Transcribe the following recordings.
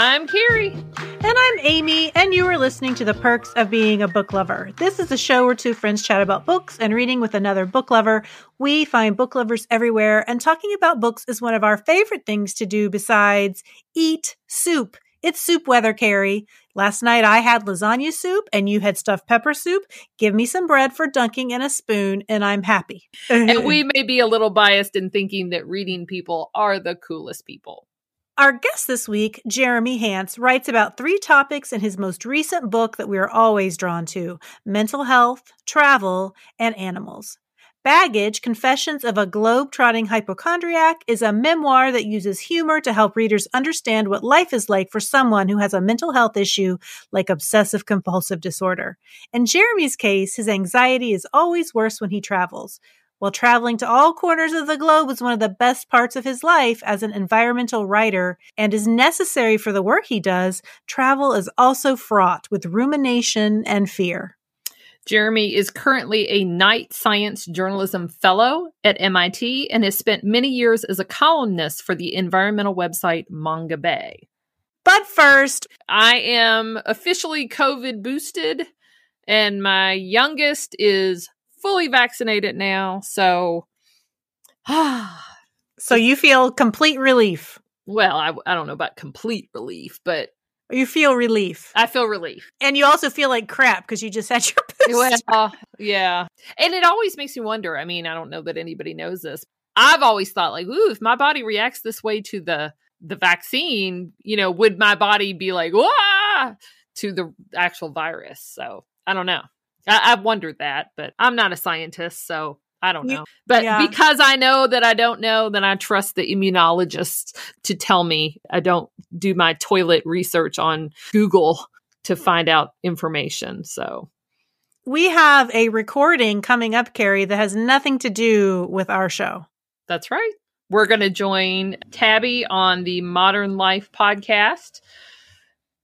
I'm Carrie. And I'm Amy, and you are listening to The Perks of Being a Book Lover. This is a show where two friends chat about books and reading with another book lover. We find book lovers everywhere, and talking about books is one of our favorite things to do besides eat soup. It's soup weather, Carrie. Last night I had lasagna soup and you had stuffed pepper soup. Give me some bread for dunking in a spoon and I'm happy. and we may be a little biased in thinking that reading people are the coolest people. Our guest this week, Jeremy Hance, writes about three topics in his most recent book that we are always drawn to mental health, travel, and animals. Baggage Confessions of a Globe-Trotting Hypochondriac is a memoir that uses humor to help readers understand what life is like for someone who has a mental health issue like obsessive compulsive disorder. In Jeremy's case, his anxiety is always worse when he travels. While traveling to all corners of the globe was one of the best parts of his life as an environmental writer and is necessary for the work he does, travel is also fraught with rumination and fear. Jeremy is currently a Knight Science Journalism Fellow at MIT and has spent many years as a columnist for the environmental website Mongabay. But first, I am officially COVID boosted, and my youngest is fully vaccinated now. So, so you feel complete relief. Well, I, I don't know about complete relief, but you feel relief. I feel relief. And you also feel like crap because you just had your booster. Well, yeah. And it always makes me wonder. I mean, I don't know that anybody knows this. I've always thought like, ooh, if my body reacts this way to the the vaccine, you know, would my body be like, ah, to the actual virus? So I don't know. I, have wondered that, but I'm not a scientist, so I don't know. But yeah. because I know that I don't know, then I trust the immunologists to tell me. I don't do my toilet research on Google to hmm. find out information. So we have a recording coming up, Carrie, that has nothing to do with our show. That's right. We're going to join Tabby on the Modern Life podcast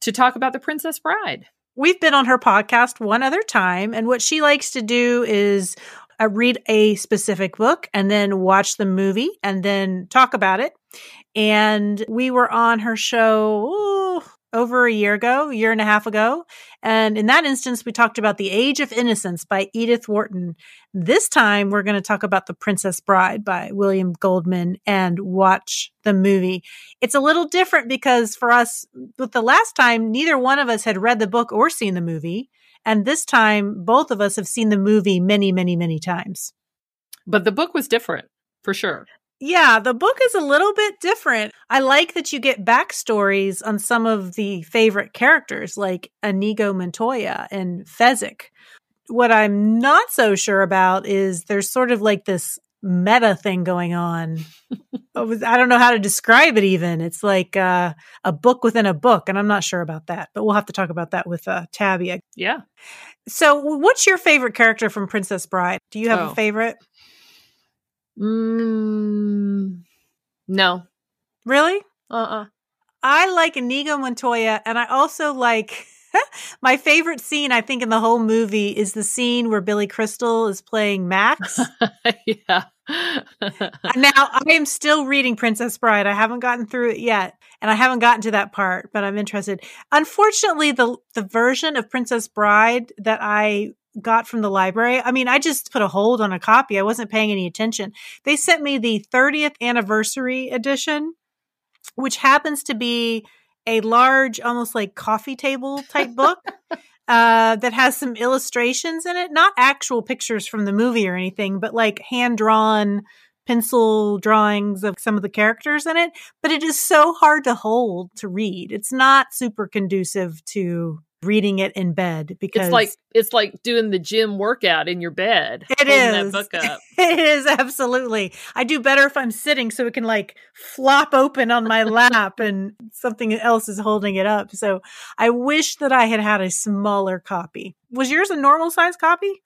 to talk about The Princess Bride. We've been on her podcast one other time, and what she likes to do is uh, read a specific book and then watch the movie and then talk about it. And we were on her show over a year ago, year and a half ago. And in that instance, we talked about The Age of Innocence by Edith Wharton. This time, we're going to talk about The Princess Bride by William Goldman and watch the movie. It's a little different because for us, with the last time, neither one of us had read the book or seen the movie. And this time, both of us have seen the movie many, many, many times. But the book was different for sure. Yeah, the book is a little bit different. I like that you get backstories on some of the favorite characters like Inigo Montoya and Fezzik. What I'm not so sure about is there's sort of like this meta thing going on. I don't know how to describe it even. It's like uh, a book within a book, and I'm not sure about that, but we'll have to talk about that with uh, Tabby. Yeah. So, what's your favorite character from Princess Bride? Do you have oh. a favorite? Mm, no. Really? Uh uh-uh. uh I like Inigo Montoya, and I also like my favorite scene, I think, in the whole movie is the scene where Billy Crystal is playing Max. yeah. now, I am still reading Princess Bride. I haven't gotten through it yet, and I haven't gotten to that part, but I'm interested. Unfortunately, the the version of Princess Bride that I got from the library. I mean, I just put a hold on a copy. I wasn't paying any attention. They sent me the 30th anniversary edition, which happens to be a large, almost like coffee table type book uh, that has some illustrations in it, not actual pictures from the movie or anything, but like hand drawn pencil drawings of some of the characters in it. But it is so hard to hold to read. It's not super conducive to reading it in bed because it's like it's like doing the gym workout in your bed. It is. book up. it is absolutely. I do better if I'm sitting so it can like flop open on my lap and something else is holding it up. So I wish that I had had a smaller copy. Was yours a normal size copy?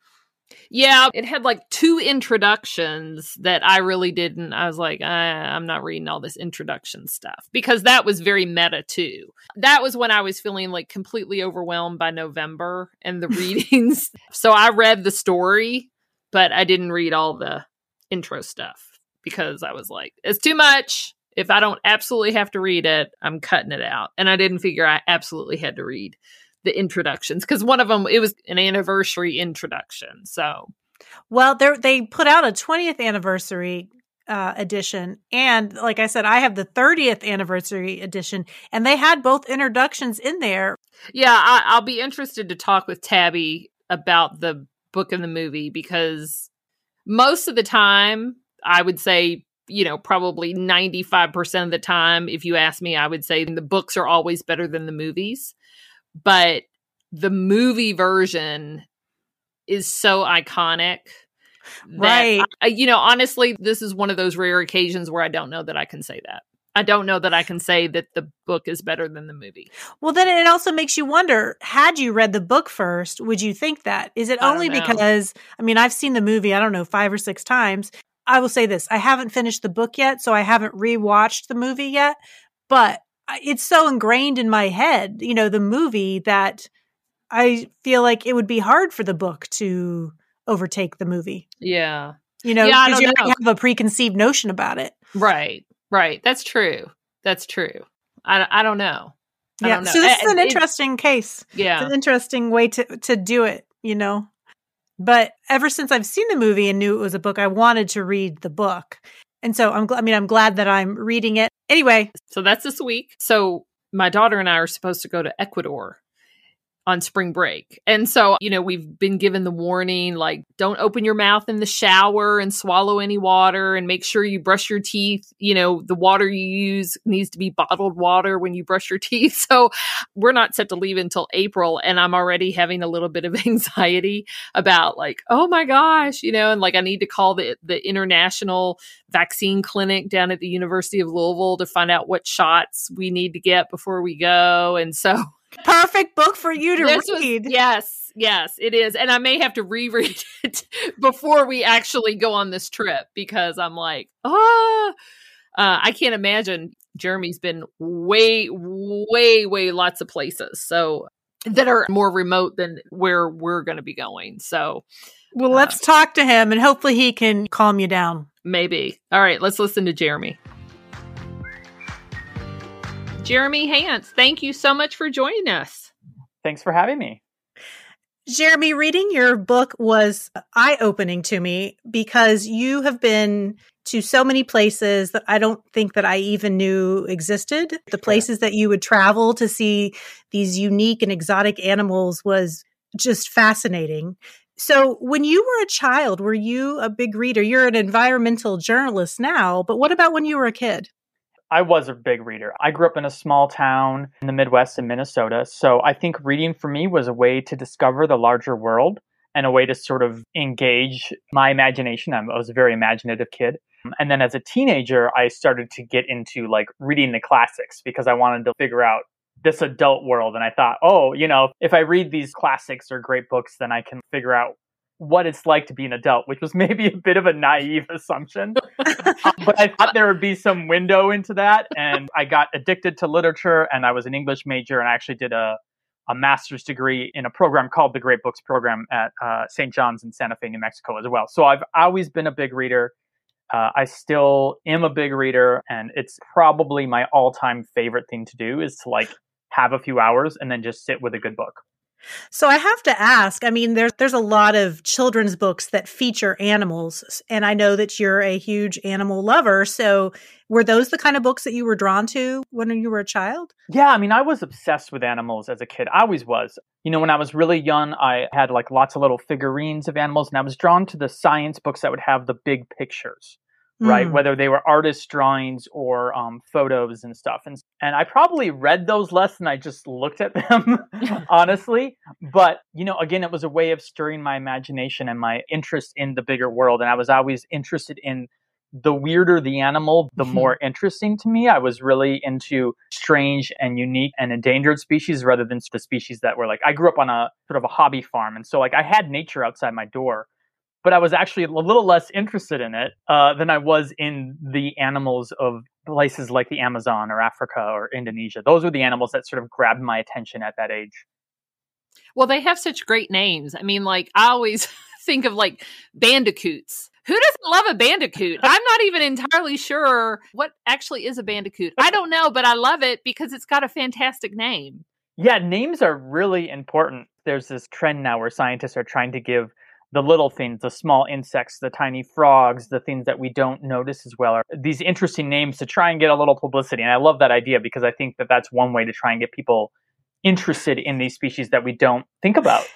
Yeah, it had like two introductions that I really didn't. I was like, ah, I'm not reading all this introduction stuff because that was very meta too. That was when I was feeling like completely overwhelmed by November and the readings. so I read the story, but I didn't read all the intro stuff because I was like, it's too much. If I don't absolutely have to read it, I'm cutting it out. And I didn't figure I absolutely had to read the introductions because one of them it was an anniversary introduction. So, well, they they put out a 20th anniversary uh, edition, and like I said, I have the 30th anniversary edition, and they had both introductions in there. Yeah, I, I'll be interested to talk with Tabby about the book and the movie because most of the time, I would say you know, probably 95% of the time, if you ask me, I would say the books are always better than the movies but the movie version is so iconic right. I, you know honestly this is one of those rare occasions where i don't know that i can say that. I don't know that i can say that the book is better than the movie. Well then it also makes you wonder had you read the book first would you think that? Is it only because i mean i've seen the movie i don't know five or six times. I will say this i haven't finished the book yet so i haven't rewatched the movie yet but it's so ingrained in my head, you know, the movie that I feel like it would be hard for the book to overtake the movie. Yeah. You know, because yeah, you have a preconceived notion about it. Right. Right. That's true. That's true. I, I don't know. I yeah. Don't know. So this is an interesting case. Yeah. It's an interesting way to, to do it, you know. But ever since I've seen the movie and knew it was a book, I wanted to read the book. And so I'm, glad, I mean, I'm glad that I'm reading it. Anyway. So that's this week. So my daughter and I are supposed to go to Ecuador on spring break. And so, you know, we've been given the warning like, don't open your mouth in the shower and swallow any water and make sure you brush your teeth. You know, the water you use needs to be bottled water when you brush your teeth. So we're not set to leave until April. And I'm already having a little bit of anxiety about like, oh my gosh, you know, and like I need to call the, the international vaccine clinic down at the University of Louisville to find out what shots we need to get before we go. And so, perfect book for you to this read. Was, yes, yes, it is. And I may have to reread it before we actually go on this trip because I'm like, ah, uh, I can't imagine. Jeremy's been way, way, way lots of places. So that are more remote than where we're going to be going. So, well, let's uh, talk to him and hopefully he can calm you down. Maybe. All right, let's listen to Jeremy. Jeremy Hance, thank you so much for joining us. Thanks for having me. Jeremy, reading your book was eye opening to me because you have been to so many places that I don't think that I even knew existed. The places that you would travel to see these unique and exotic animals was just fascinating. So, when you were a child, were you a big reader? You're an environmental journalist now, but what about when you were a kid? I was a big reader. I grew up in a small town in the Midwest in Minnesota. So I think reading for me was a way to discover the larger world and a way to sort of engage my imagination. I was a very imaginative kid. And then as a teenager, I started to get into like reading the classics because I wanted to figure out this adult world. And I thought, oh, you know, if I read these classics or great books, then I can figure out what it's like to be an adult, which was maybe a bit of a naive assumption. but I thought there would be some window into that. And I got addicted to literature and I was an English major and I actually did a, a master's degree in a program called the Great Books Program at uh, St. John's in Santa Fe, New Mexico as well. So I've always been a big reader. Uh, I still am a big reader, and it's probably my all time favorite thing to do is to like have a few hours and then just sit with a good book. So I have to ask, I mean there's there's a lot of children's books that feature animals and I know that you're a huge animal lover. So were those the kind of books that you were drawn to when you were a child? Yeah, I mean I was obsessed with animals as a kid. I always was. You know, when I was really young, I had like lots of little figurines of animals and I was drawn to the science books that would have the big pictures right? Mm. Whether they were artist drawings or um, photos and stuff. And and I probably read those less than I just looked at them, honestly. But you know, again, it was a way of stirring my imagination and my interest in the bigger world. And I was always interested in the weirder the animal, the more interesting to me. I was really into strange and unique and endangered species rather than the species that were like I grew up on a sort of a hobby farm. And so like I had nature outside my door but I was actually a little less interested in it uh, than I was in the animals of places like the Amazon or Africa or Indonesia. Those were the animals that sort of grabbed my attention at that age. Well, they have such great names. I mean, like I always think of like bandicoots Who doesn't love a bandicoot? I'm not even entirely sure what actually is a bandicoot. I don't know, but I love it because it's got a fantastic name. Yeah, names are really important. There's this trend now where scientists are trying to give the little things, the small insects, the tiny frogs, the things that we don't notice as well, are these interesting names to try and get a little publicity. And I love that idea because I think that that's one way to try and get people interested in these species that we don't think about.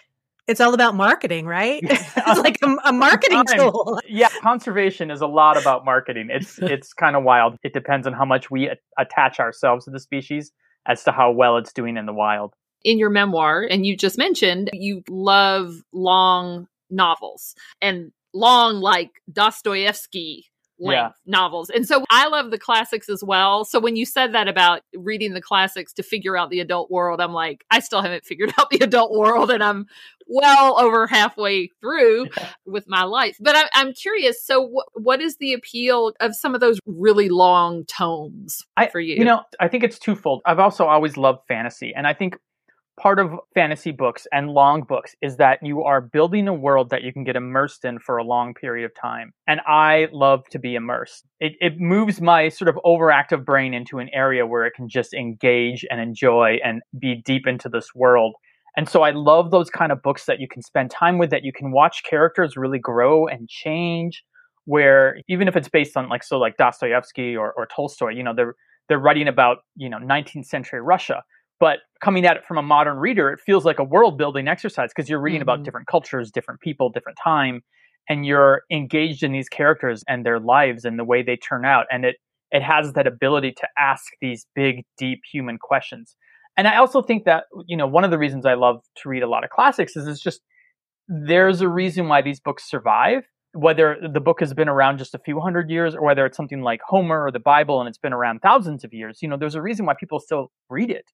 It's all about marketing, right? it's like a, a marketing tool. Yeah, conservation is a lot about marketing. It's it's kind of wild. It depends on how much we a- attach ourselves to the species as to how well it's doing in the wild. In your memoir, and you just mentioned you love long novels and long like Dostoevsky length Yeah. novels. And so I love the classics as well. So when you said that about reading the classics to figure out the adult world, I'm like, I still haven't figured out the adult world and I'm well over halfway through with my life. But I'm, I'm curious. So wh- what is the appeal of some of those really long tomes I, for you? You know, I think it's twofold. I've also always loved fantasy, and I think part of fantasy books and long books is that you are building a world that you can get immersed in for a long period of time. And I love to be immersed. It, it moves my sort of overactive brain into an area where it can just engage and enjoy and be deep into this world. And so I love those kind of books that you can spend time with, that you can watch characters really grow and change. Where even if it's based on like so like Dostoevsky or, or Tolstoy, you know, they're they're writing about you know 19th century Russia, but coming at it from a modern reader, it feels like a world building exercise because you're reading Mhm. about different cultures, different people, different time, and you're engaged in these characters and their lives and the way they turn out, and it it has that ability to ask these big, deep human questions. And I also think that you know one of the reasons I love to read a lot of classics is it's just there's a reason why these books survive whether the book has been around just a few hundred years or whether it's something like Homer or the Bible and it's been around thousands of years, you know, there's a reason why people still read it.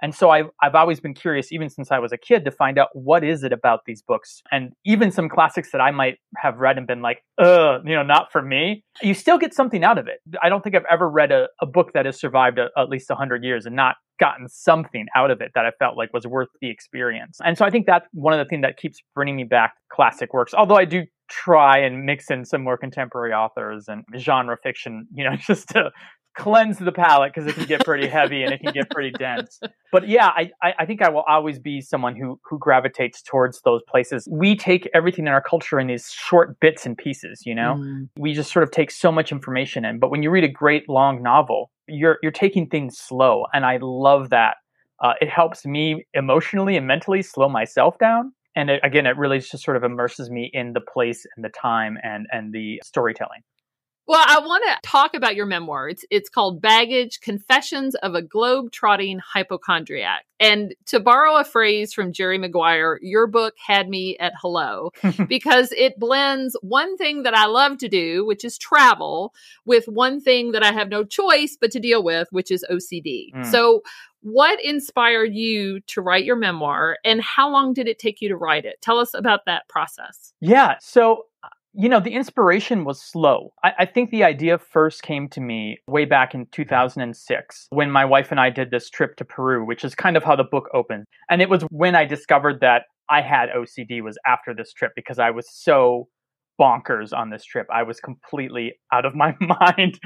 And so I've, I've always been curious, even since I was a kid, to find out what is it about these books. And even some classics that I might have read and been like, ugh, you know, not for me. You still get something out of it. I don't think I've ever read a, a book that has survived a, at least 100 years and not gotten something out of it that I felt like was worth the experience. And so I think that's one of the things that keeps bringing me back classic works. Although I do try and mix in some more contemporary authors and genre fiction, you know, just to cleanse the palate because it can get pretty heavy and it can get pretty dense. But yeah, I, I I think I will always be someone who who gravitates towards those places. We take everything in our culture in these short bits and pieces, you know. Mm. We just sort of take so much information in. But when you read a great long novel, you're you're taking things slow, and I love that. Uh, it helps me emotionally and mentally slow myself down. And it, again, it really just sort of immerses me in the place and the time and and the storytelling. Well, I want to talk about your memoir. It's it's called Baggage: Confessions of a Globe-Trotting Hypochondriac. And to borrow a phrase from Jerry Maguire, your book had me at hello because it blends one thing that I love to do, which is travel, with one thing that I have no choice but to deal with, which is OCD. Mm. So, what inspired you to write your memoir and how long did it take you to write it? Tell us about that process. Yeah. So, you know, the inspiration was slow. I, I think the idea first came to me way back in 2006 when my wife and I did this trip to Peru, which is kind of how the book opens. And it was when I discovered that I had OCD was after this trip because I was so bonkers on this trip. I was completely out of my mind.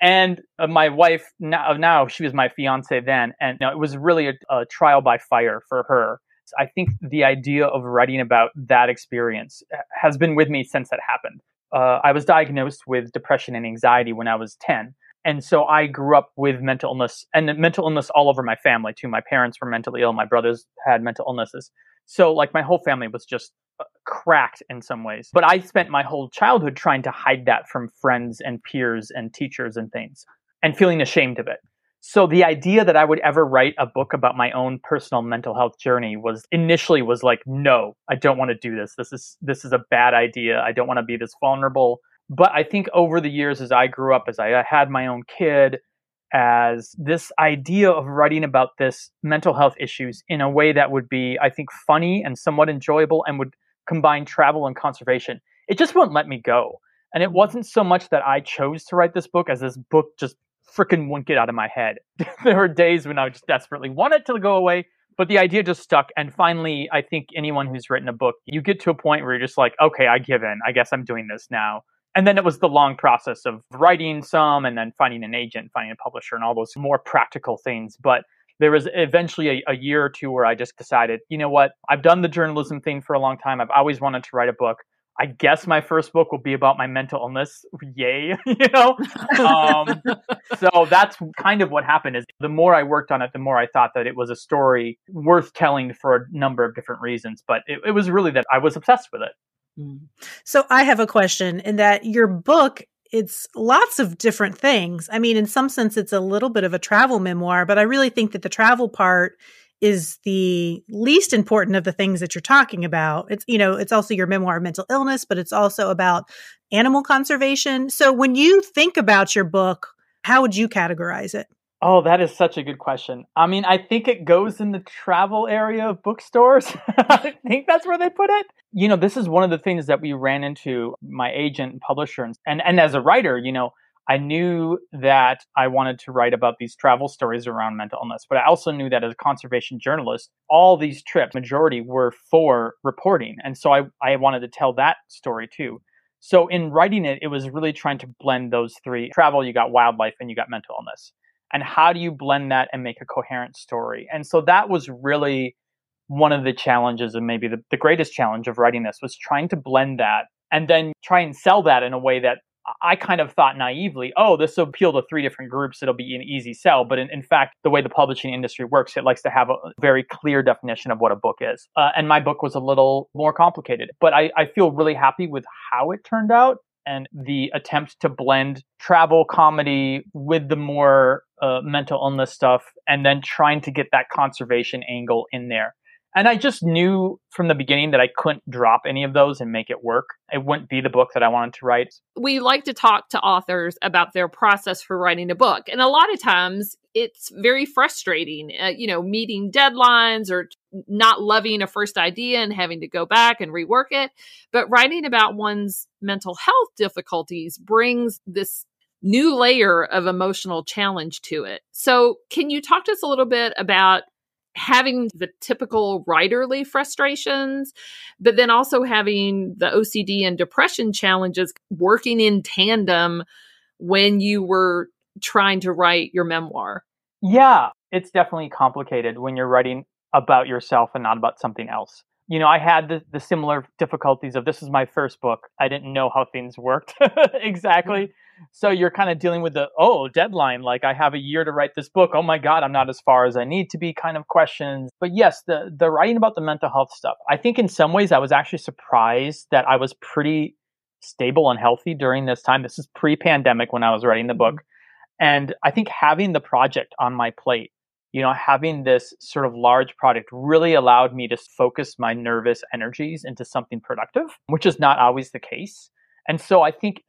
And uh, my wife now, now she was my fiance then, and you know, it was really a, a trial by fire for her. I think the idea of writing about that experience uh, has been with me since that happened. Uh, I was diagnosed with depression and anxiety when I was 10. And so I grew up with mental illness and mental illness all over my family too. My parents were mentally ill. My brothers had mental illnesses. So like my whole family was just uh, cracked in some ways. But I spent my whole childhood trying to hide that from friends and peers and teachers and things and feeling ashamed of it. So the idea that I would ever write a book about my own personal mental health journey was initially was like, no, I don't want to do this. This is this is a bad idea. I don't want to be this vulnerable. But I think over the years as I grew up, as I had my own kid, as this idea of writing about this mental health issues in a way that would be, I think, funny and somewhat enjoyable and would combine travel and conservation, it just wouldn't let me go. And it wasn't so much that I chose to write this book as this book just freaking wouldn't get out of my head. there were days when I just desperately wanted to go away, but the idea just stuck. And finally, I think anyone who's written a book, you get to a point where you're just like, okay, I give in. I guess I'm doing this now. And then it was the long process of writing some and then finding an agent, finding a publisher, and all those more practical things. But there was eventually a, a, year or two where I just decided, you know what? I've done the journalism thing for a long time. I've always wanted to write a book. I guess my first book will be about my mental illness. Yay, you know. Um, so that's kind of what happened. Is the more I worked on it, the more I thought that it was a story worth telling for a number of different reasons. But it, it was really that I was obsessed with it. Mm. So I have a question in that your book it's lots of different things. I mean, in some sense, it's a little bit of a travel memoir, but I really think that the travel part is the least important of the things that you're talking about. It's, you know, it's also your memoir of mental illness, but it's also about animal conservation. So when you think about your book, how would you categorize it? Oh, that is such a good question. I mean, I think it goes in the travel area of bookstores. I think that's where they put it. You know, this is one of the things that we ran into my agent and publisher and and as a writer, you know, I knew that I wanted to write about these travel stories around mental illness, but I also knew that as a conservation journalist, all these trips, majority were for reporting. And so I, I wanted to tell that story too. So in writing it, it was really trying to blend those three travel, you got wildlife, and you got mental illness. And how do you blend that and make a coherent story? And so that was really one of the challenges, and maybe the, the greatest challenge of writing this was trying to blend that and then try and sell that in a way that I kind of thought naively, oh, this will appeal to three different groups. It'll be an easy sell. But in, in fact, the way the publishing industry works, it likes to have a very clear definition of what a book is. Uh, and my book was a little more complicated. But I, I feel really happy with how it turned out and the attempt to blend travel comedy with the more uh, mental illness stuff and then trying to get that conservation angle in there. And I just knew from the beginning that I couldn't drop any of those and make it work. It wouldn't be the book that I wanted to write. We like to talk to authors about their process for writing a book. And a lot of times it's very frustrating, uh, you know, meeting deadlines or not loving a first idea and having to go back and rework it. But writing about one's mental health difficulties brings this new layer of emotional challenge to it. So, can you talk to us a little bit about having the typical writerly frustrations, but then also having the OCD and depression challenges working in tandem when you were trying to write your memoir? Yeah, it's definitely complicated when you're writing about yourself and not about something else. You know, I had the, the similar difficulties of this is my first book. I didn't know how things worked exactly. So you're kind of dealing with the oh deadline, like I have a year to write this book. Oh my god, I'm not as far as I need to be, kind of questions. But yes, the the writing about the mental health stuff. I think in some ways I was actually surprised that I was pretty stable and healthy during this time. This is pre-pandemic when I was writing the book, mm-hmm. and I think having the project on my plate. You know, having this sort of large project really allowed me to focus my nervous energies into something productive, which is not always the case. And so I think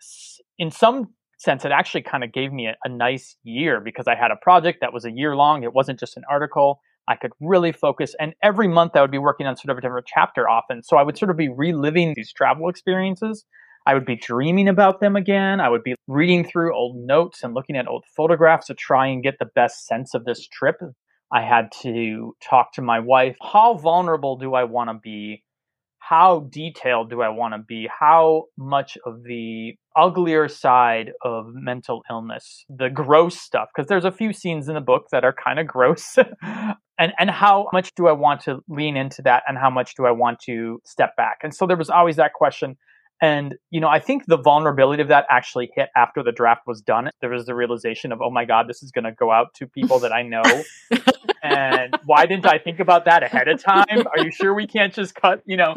in some sense, it actually kind of gave me a, a, nice year because I had a project that was a year long. It wasn't just an article. I could really focus. And every month I would be working on sort of a different chapter often. So I would sort of be reliving these travel experiences. I would be dreaming about them again. I would be reading through old notes and looking at old photographs to try and get the best sense of this trip. I had to talk to my wife. How vulnerable do I want to be how detailed do I want to be? How much of the uglier side of mental illness, the gross stuff, because there's a few scenes in the book that are kind of gross. and and how much do I want to lean into that and how much do I want to step back? And so there was always that question. And, you know, I think the vulnerability of that actually hit after the draft was done. There was the realization of, oh my God, this is going to go out to people that I know. and why didn't I think about that ahead of time? Are you sure we can't just cut, you know,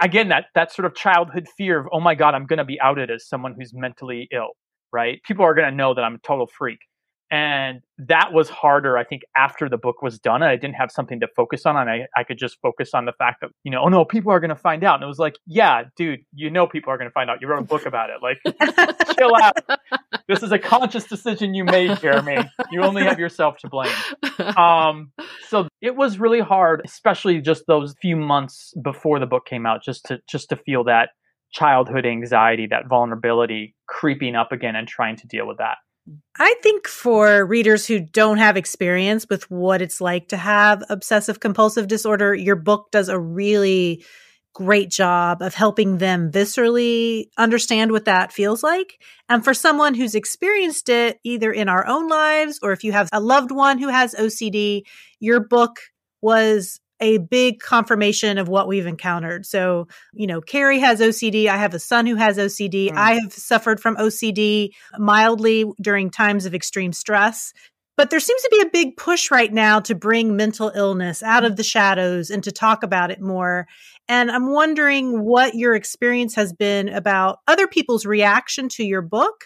again, that, that sort of childhood fear of, oh my God, I'm going to be outed as someone who's mentally ill, right? People are going to know that I'm a total freak and that was harder i think after the book was done i didn't have something to focus on and i, I could just focus on the fact that you know oh no people are going to find out. And it was like yeah dude you know people are going to find out. You wrote a book about it. Like chill out. This is a conscious decision you made jeremy. You only have yourself to blame. Um, so it was really hard especially just those few months before the book came out just to just to feel that childhood anxiety that vulnerability creeping up again and trying to deal with that I think for readers who don't have experience with what it's like to have obsessive compulsive disorder, your book does a really great job of helping them viscerally understand what that feels like. And for someone who's experienced it either in our own lives or if you have a loved one who has OCD, your book was a big confirmation of what we've encountered. So, you know, Carrie has OCD. I have a son who has OCD. Mm. I have suffered from OCD mildly during times of extreme stress. But there seems to be a big push right now to bring mental illness out of the shadows and to talk about it more. And I'm wondering what your experience has been about other people's reaction to your book.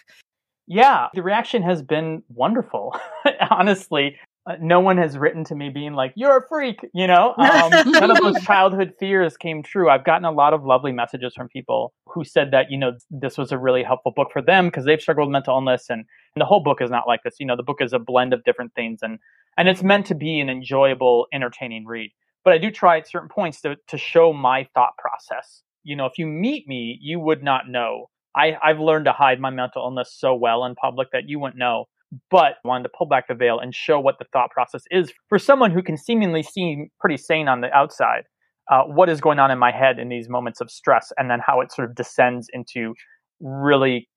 Yeah, the reaction has been wonderful. Honestly, uh, no one has written to me being like, "You're a freak," you know. Um, none of those childhood fears came true. I've gotten a lot of lovely messages from people who said that you know this was a really helpful book for them because they've struggled with mental illness, and, and the whole book is not like this. You know, the book is a blend of different things, and and it's meant to be an enjoyable, entertaining read. But I do try at certain points to to show my thought process. You know, if you meet me, you would not know. I, I've learned to hide my mental illness so well in public that you wouldn't know but wanted to pull back the veil and show what the thought process is for someone who can seemingly seem pretty sane on the outside. Uh, what is going on in my head in these moments of stress, and then how it sort of descends into really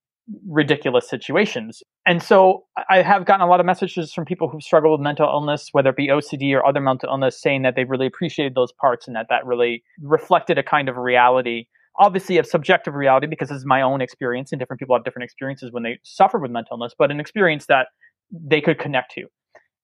ridiculous situations. And so I have gotten a lot of messages from people who've struggled with mental illness, whether it be OCD or other mental illness, saying that they really appreciated those parts and that that really reflected a kind of reality obviously a subjective reality because this is my own experience and different people have different experiences when they suffer with mental illness, but an experience that they could connect to.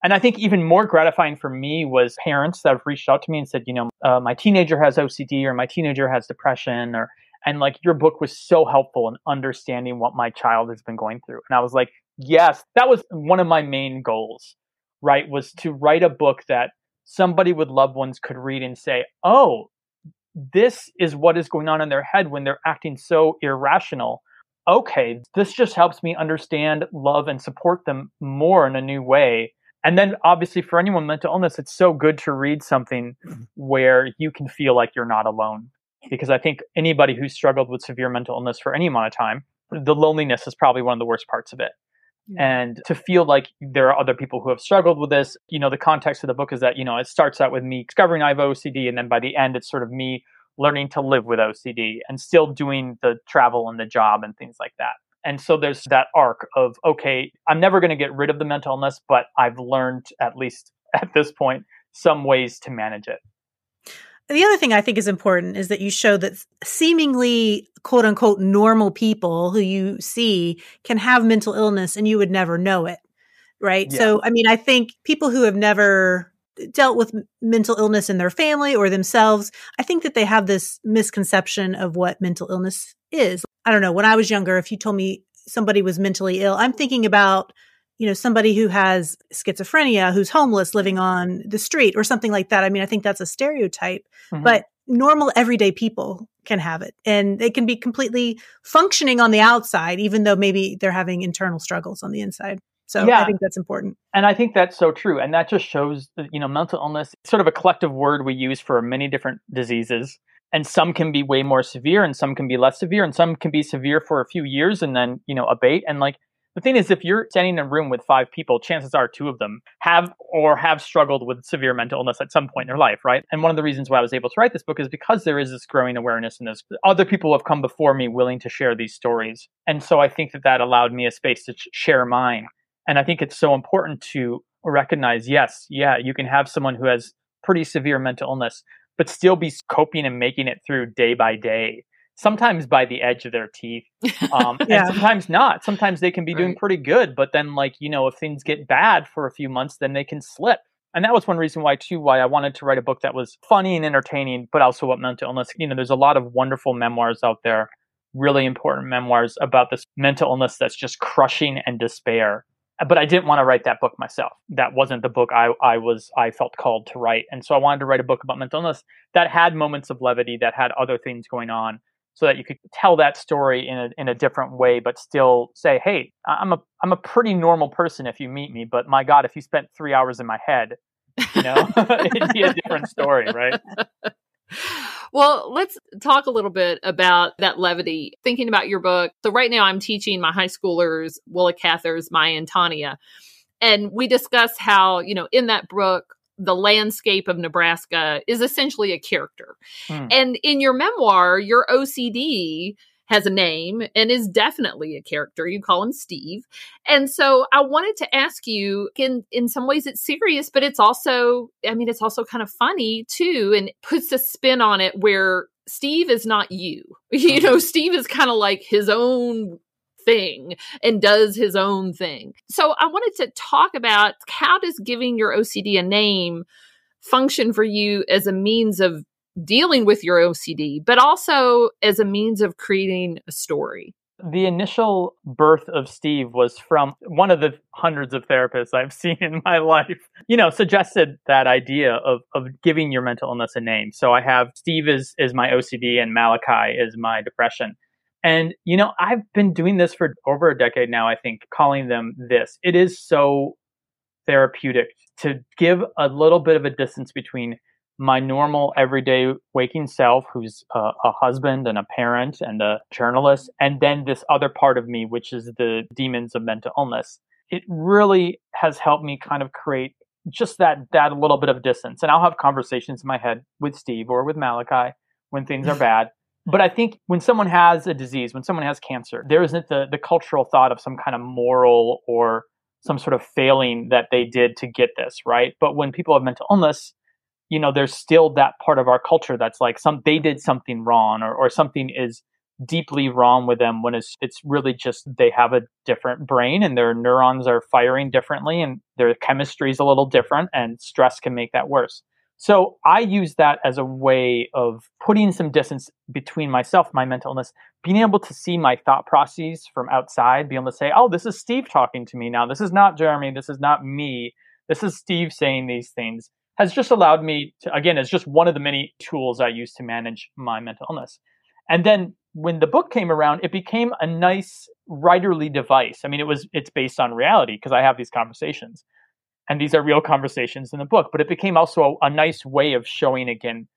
And I think even more gratifying for me was parents that have reached out to me and said, you know, uh, my teenager has OCD or my teenager has depression or, and like your book was so helpful in understanding what my child has been going through. And I was like, yes, that was one of my main goals, right? Was to write a book that somebody with loved ones could read and say, oh, this is what is going on in their head when they're acting so irrational. Okay, this just helps me understand, love, and support them more in a new way. And then, obviously, for anyone with mental illness, it's so good to read something mm-hmm. where you can feel like you're not alone. Because I think anybody who's struggled with severe mental illness for any amount of time, the loneliness is probably one of the worst parts of it. And to feel like there are other people who have struggled with this, you know, the context of the book is that, you know, it starts out with me discovering I have OCD. And then by the end, it's sort of me learning to live with OCD and still doing the travel and the job and things like that. And so there's that arc of, okay, I'm never going to get rid of the mental illness, but I've learned, at least at this point, some ways to manage it. The other thing I think is important is that you show that seemingly quote unquote normal people who you see can have mental illness and you would never know it. Right. Yeah. So, I mean, I think people who have never dealt with mental illness in their family or themselves, I think that they have this misconception of what mental illness is. I don't know. When I was younger, if you told me somebody was mentally ill, I'm thinking about you know, somebody who has schizophrenia, who's homeless, living on the street or something like that. I mean, I think that's a stereotype, mm-hmm. but normal everyday people can have it and they can be completely functioning on the outside, even though maybe they're having internal struggles on the inside. So yeah. I think that's important. And I think that's so true. And that just shows, that, you know, mental illness, sort of a collective word we use for many different diseases. And some can be way more severe and some can be less severe and some can be severe for a few years and then, you know, abate. And like the thing is, if you're standing in a room with five people, chances are two of them have or have struggled with severe mental illness at some point in their life, right? And one of the reasons why I was able to write this book is because there is this growing awareness and there's other people have come before me willing to share these stories. And so I think that that allowed me a space to share mine. And I think it's so important to recognize, yes, yeah, you can have someone who has pretty severe mental illness, but still be coping and making it through day by day sometimes by the edge of their teeth um, yeah. and sometimes not. Sometimes they can be right. doing pretty good but then like you know if things get bad for a few months then they can slip. And that was one reason why too why i wanted to write a book that was funny and entertaining but also about mental illness you know there's a lot of wonderful memoirs out there really important memoirs about this mental illness that's just crushing and despair. But i didn't want to write that book myself. That wasn't the book i, I was i felt called to write. And so i wanted to write a book about mental illness that had moments of levity that had other things going on so that you could tell that story in a, in a different way, but still say, hey, I'm a, I'm a pretty normal person if you meet me, but my God, if you spent three hours in my head, you know, it'd be a different story, right? Well, let's talk a little bit about that levity. Thinking about your book. So, right now, I'm teaching my high schoolers, Willa Cather's My Antonia. And we discuss how, you know, in that book, the landscape of Nebraska is essentially a character. Mm. And in your memoir, your OCD has a name and is definitely a character. You call him Steve. And so I wanted to ask you in in some ways it's serious, but it's also I mean it's also kind of funny too and puts a spin on it where Steve is not you. You know, mm-hmm. Steve is kind of like his own thing and does his own thing. So I wanted to talk about how does giving your OCD a name function for you as a means of dealing with your OCD, but also as a means of creating a story. The initial birth of Steve was from one of the hundreds of therapists I've seen in my life, you know, suggested that idea of, of giving your mental illness a name. So I have Steve is, is my OCD and Malachi is my depression. And, you know, I've been doing this for over a decade now, I think, calling them this. It is so therapeutic to give a little bit of a distance between my normal everyday waking self, who's a, a, husband and a parent and a journalist, and then this other part of me, which is the demons of mental illness. It really has helped me kind of create just that that little bit of distance. And I'll have conversations in my head with Steve or with Malachi when things are bad. But I think when someone has a disease, when someone has cancer, there isn't the, the cultural thought of some kind of moral or some sort of failing that they did to get this, right? But when people have mental illness, you know there's still that part of our culture that's like some they did something wrong or, or something is deeply wrong with them when it's it's really just they have a different brain and their neurons are firing differently and their chemistry is a little different and stress can make that worse so i use that as a way of putting some distance between myself my mental illness being able to see my thought processes from outside being able to say oh this is steve talking to me now this is not jeremy this is not me this is steve saying these things has just allowed me to, again, it's just one of the many tools I use to manage my mental illness. And then when the book came around, it became a nice writerly device. I mean, it was, it's based on reality because I have these conversations and these are real conversations in the book, but it became also a, a nice way of showing again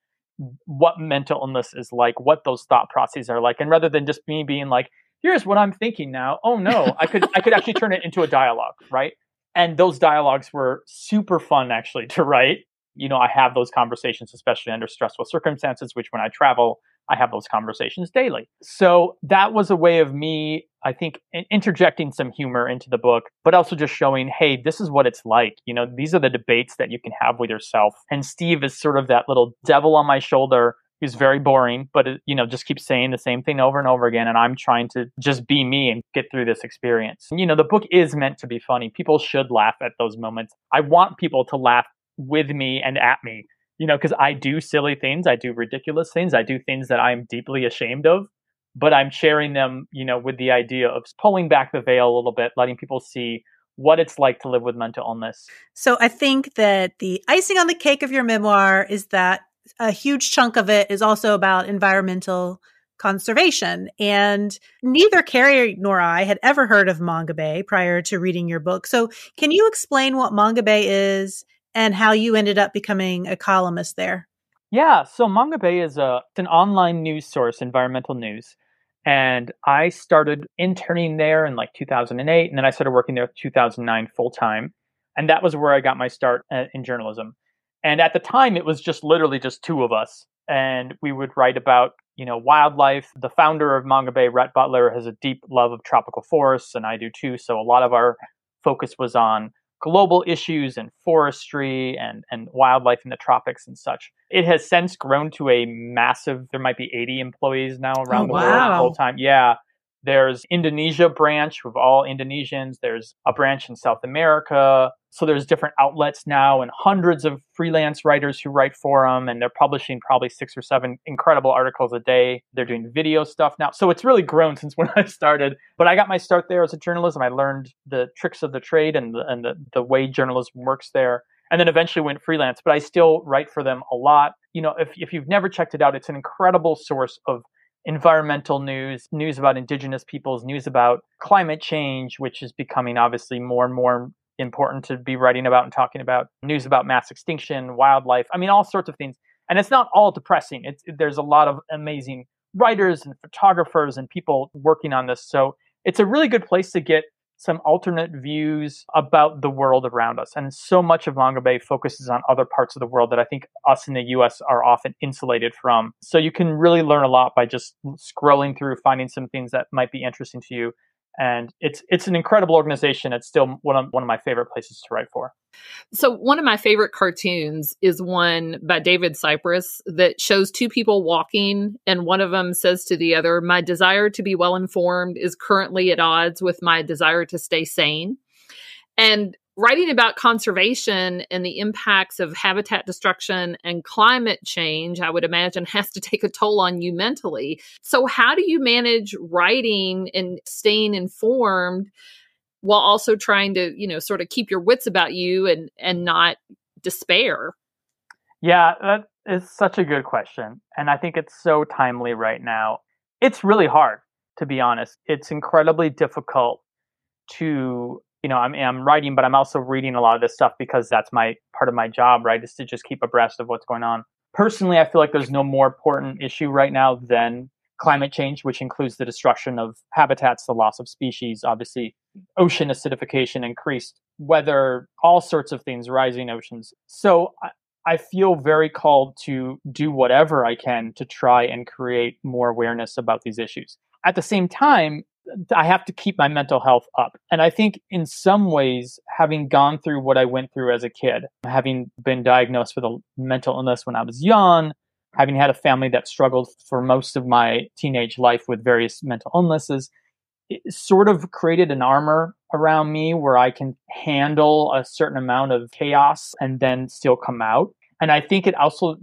what mental illness is like, what those thought processes are like. And rather than just me being like, here's what I'm thinking now. Oh no, I could, I could actually turn it into a dialogue, right? And those dialogues were super fun actually to write you know, I have those conversations, especially under stressful circumstances, which when I travel, I have those conversations daily. So that was a way of me, I think, interjecting some humor into the book, but also just showing, hey, this is what it's like. You know, these are the debates that you can have with yourself. And Steve is sort of that little devil on my shoulder who's very boring, but, you know, just keeps saying the same thing over and over again. And I'm trying to just be me and get through this experience. You know, the book is meant to be funny. People should laugh at those moments. I want people to laugh with me and at me you know because i do silly things i do ridiculous things i do things that i'm deeply ashamed of but i'm sharing them you know with the idea of pulling back the veil a little bit letting people see what it's like to live with mental illness so i think that the icing on the cake of your memoir is that a huge chunk of it is also about environmental conservation. And neither Carrie nor I had ever heard of Mongabay prior to reading your book. So, can you explain what Mongabay is and how you ended up becoming a columnist there. Yeah, so Mongabay is a an online news source, environmental news. And I started interning there in like 2008, and then I started working there 2009 full time. And that was where I got my start uh, in journalism. And at the time, it was just literally just two of us. And we would write about, you know, wildlife. The founder of Mongabay, Rhett Butler, has a deep love of tropical forests, and I do too. So a lot of our focus was on global issues and forestry and, and wildlife in the tropics and such. It has since grown to a massive, there might be 80 employees now around oh, the wow. world full time. Yeah. There's Indonesia branch with all Indonesians. There's a branch in South America. So there's different outlets now and hundreds of freelance writers who write for them and they're publishing probably six or seven incredible articles a day. They're doing video stuff now. So it's really grown since when I started. But I got my start there as a journalism. I learned the tricks of the trade and the, and the, the way journalism works there and then eventually went freelance. But I still write for them a lot. You know, if, if you've never checked it out, it's an incredible source of environmental news, news about indigenous peoples, news about climate change, which is becoming obviously more and more important to be writing about and talking about, news about mass extinction, wildlife. I mean, all sorts of things. And it's not all depressing. It's there's a lot of amazing writers and photographers and people working on this. So it's a really good place to get some alternate views about the world around us. And so much of Mongabay focuses on other parts of the world that I think us in the US are often insulated from. So you can really learn a lot by just scrolling through, finding some things that might be interesting to you and it's it's an incredible organization. It's still one of one of my favorite places to write for. So one of my favorite cartoons is one by David Sipress that shows two people walking, and one of them says to the other, "My desire to be well informed is currently at odds with my desire to stay sane." And writing about conservation and the impacts of habitat destruction and climate change, I would imagine, has to take a toll on you mentally. So, how do you manage writing and staying informed while also trying to, you know, sort of keep your wits about you and and not despair? Yeah, that is such a good question, and I think it's so timely right now. It's really hard, to be honest. It's incredibly difficult to you know, I'm, I'm writing, but I'm also reading a lot of this stuff because that's my part of my job, right? Is to just keep abreast of what's going on. Personally, I feel like there's no more important issue right now than climate change, which includes the destruction of habitats, the loss of species, obviously ocean acidification, increased weather, all sorts of things, rising oceans. So I, I feel very called to do whatever I can to try and create more awareness about these issues. At the same time, I have to keep my mental health up. And I think in some ways, having gone through what I went through as a kid, having been diagnosed with a mental illness when I was young, having had a family that struggled for most of my teenage life with various mental illnesses, it sort of created an armor around me where I can handle a certain amount of chaos and then still come out. And I think it also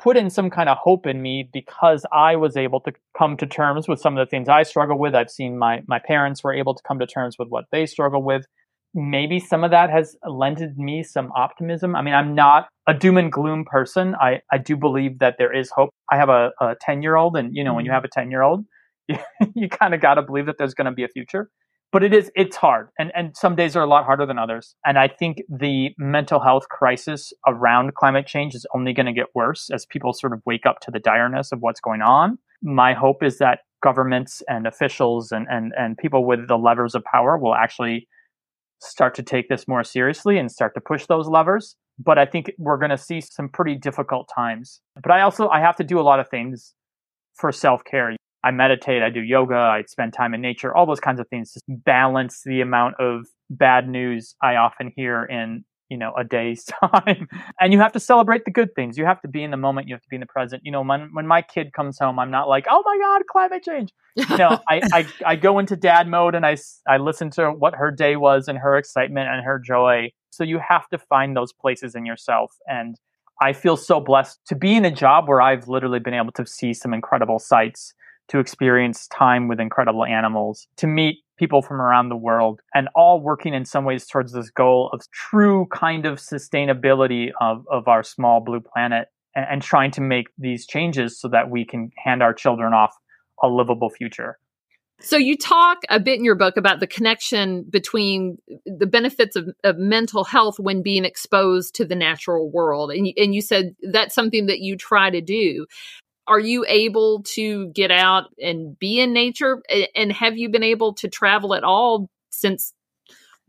put in some kind of hope in me because I was able to come to terms with some of the things I struggle with. I've seen my my parents were able to come to terms with what they struggle with. Maybe some of that has lended me some optimism. I mean, I'm not a doom and gloom person. I, I do believe that there is hope. I have a 10 year old, and you know, when you mm-hmm. have a 10 year old, you, you kind of got to believe that there's going to be a future but it is it's hard. And and some days are a lot harder than others. And i think the mental health crisis around climate change is only going to get worse as people sort of wake up to the direness of what's going on. My hope is that governments and officials and and and people with the levers of power will actually start to take this more seriously and start to push those levers. But i think we're going to see some pretty difficult times. But i also i have to do a lot of things for self-care I meditate, I do yoga, I spend time in nature, all those kinds of things to balance the amount of bad news I often hear in, you know, a day's time. and you have to celebrate the good things. You have to be in the moment, you have to be in the present. You know, when when my kid comes home, I'm not like, "Oh my god, climate change." You know, I, I I go into dad mode and I I listen to what her day was and her excitement and her joy. So you have to find those places in yourself and I feel so blessed to be in a job where I've literally been able to see some incredible sights to experience time with incredible animals, to meet people from around the world, and all working in some ways towards this goal of true kind of sustainability of, of our small blue planet and, and trying to make these changes so that we can hand our children off a livable future. So you talk a bit in your book about the connection between the benefits of, of, mental health when being exposed to the natural world, and and you said that's something that you try to do are you able to get out and be in nature? And have you been able to travel at all since,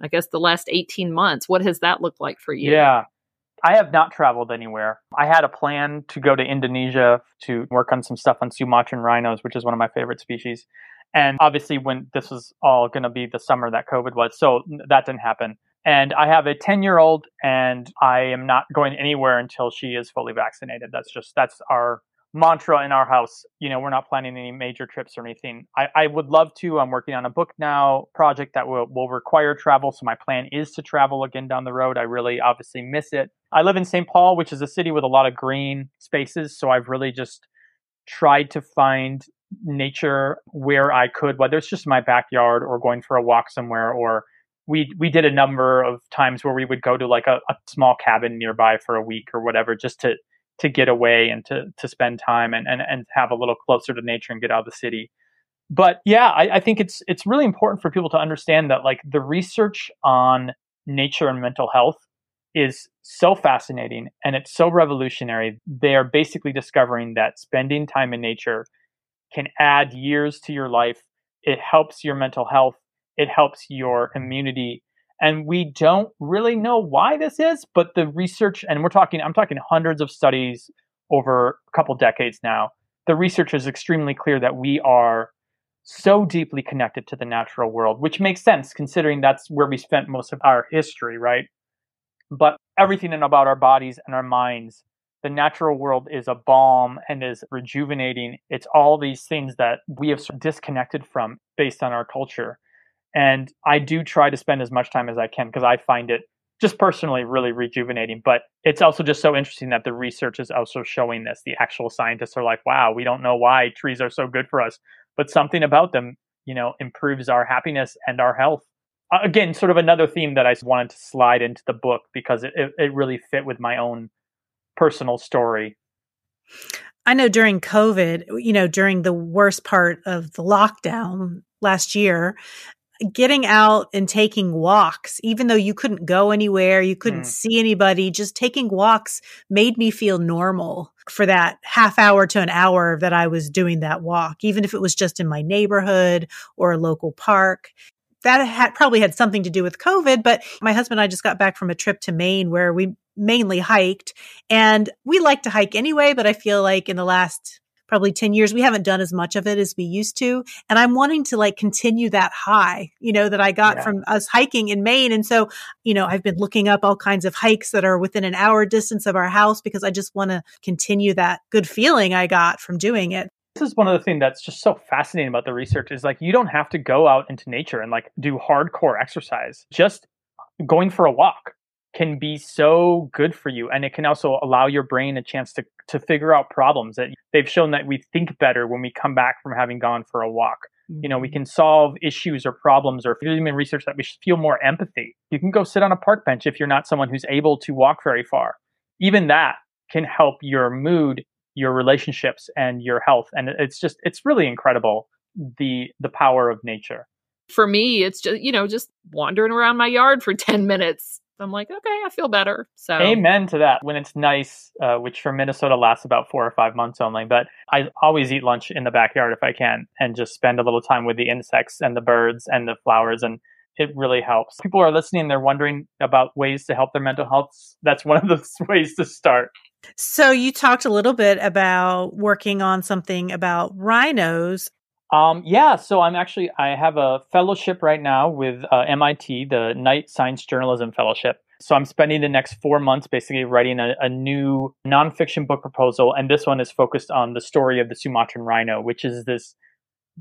I guess, the last 18 months? What has that looked like for you? Yeah. I have not traveled anywhere. I had a plan to go to Indonesia to work on some stuff on Sumatran rhinos, which is one of my favorite species. And obviously, when this was all going to be the summer that COVID was, so that didn't happen. And I have a 10 year old, and I am not going anywhere until she is fully vaccinated. That's just, that's our mantra in our house. You know, we're not planning any major trips or anything. I, I would love to. I'm working on a book now project that will, will require travel. So my plan is to travel again down the road. I really obviously miss it. I live in St. Paul, which is a city with a lot of green spaces. So I've really just tried to find nature where I could, whether it's just my backyard or going for a walk somewhere or we we did a number of times where we would go to like a, a small cabin nearby for a week or whatever just to to get away and to to spend time and, and and have a little closer to nature and get out of the city. But yeah I, I think it's it's really important for people to understand that like the research on nature and mental health is so fascinating and it's so revolutionary. They are basically discovering that spending time in nature can add years to your life. It helps your mental health. It helps your immunity. And we don't really know why this is, but the research, and we're talking, I'm talking hundreds of studies over a couple decades now. The research is extremely clear that we are so deeply connected to the natural world, which makes sense considering that's where we spent most of our history, right? But everything about our bodies and our minds, the natural world is a balm and is rejuvenating. It's all these things that we have disconnected from based on our culture. And I do try to spend as much time as I can because I find it just personally really rejuvenating. But it's also just so interesting that the research is also showing this. The actual scientists are like, wow, we don't know why trees are so good for us but something about them, you know, improves our happiness and our health. Again, sort of another theme that I wanted to slide into the book because it, it, it really fit with my own personal story. I know during COVID, you know, during the worst part of the lockdown last year, getting out and taking walks, even though you couldn't go anywhere, you couldn't mm. see anybody, just taking walks made me feel normal for that half hour to an hour that I was doing that walk, even if it was just in my neighborhood or a local park. That had probably had something to do with COVID, but my husband and I just got back from a trip to Maine where we mainly hiked and we like to hike anyway, but I feel like in the last probably 10 years. We haven't done as much of it as we used to. And I'm wanting to like continue that high, you know, that I got yeah. from us hiking in Maine. And so, you know, I've been looking up all kinds of hikes that are within an hour distance of our house because I just want to continue that good feeling I got from doing it. This is one of the things that's just so fascinating about the research is like you don't have to go out into nature and like do hardcore exercise. Just going for a walk can be so good for you and it can also allow your brain a chance to to figure out problems that they've shown that we think better when we come back from having gone for a walk. You know we mm-hmm. can solve issues or problems or even research that we feel more empathy you can go sit on a park bench if you're not someone who's able to walk very far. Even that can help your mood your relationships and your health and it's just it's really incredible the the power of nature. For me it's just you know just wandering around my yard for 10 minutes I'm like, okay, I feel better. So amen to that. When it's nice, uh, which for Minnesota lasts about four or five months only, but I always eat lunch in the backyard if I can, and just spend a little time with the insects and the birds and the flowers, and it really helps. People are listening; they're wondering about ways to help their mental health. That's one of the ways to start. So you talked a little bit about working on something about rhinos. Um, yeah, so I'm actually I have a fellowship right now with uh, MIT, the Knight Science Journalism Fellowship. So I'm spending the next four months basically writing a, a, new nonfiction book proposal, and this one is focused on the story of the Sumatran rhino, which is this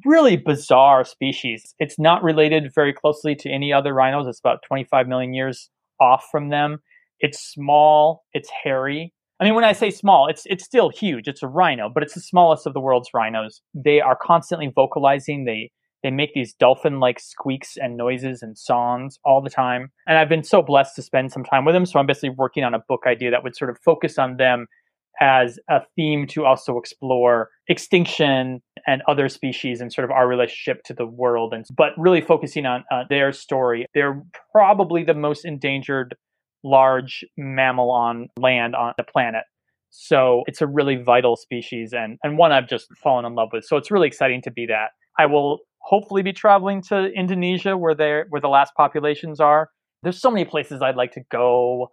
really bizarre species. It's not related very closely to any other rhinos. It's about 25 million years off from them. It's small. It's hairy. I mean, when I say small, it's it's still huge. It's a rhino, but it's the smallest of the world's rhinos. They are constantly vocalizing. They they make these dolphin-like squeaks and noises and songs all the time. And I've been so blessed to spend some time with them. So I'm basically working on a book idea that would sort of focus on them as a theme to also explore extinction and other species and sort of our relationship to the world and but really focusing on uh, their story they're probably the most endangered large mammal on land on the planet. So it's a really vital species and, and one I've just fallen in love with. So it's really exciting to be that. I will hopefully be traveling to Indonesia where they where the last populations are. There's so many places I'd like to go.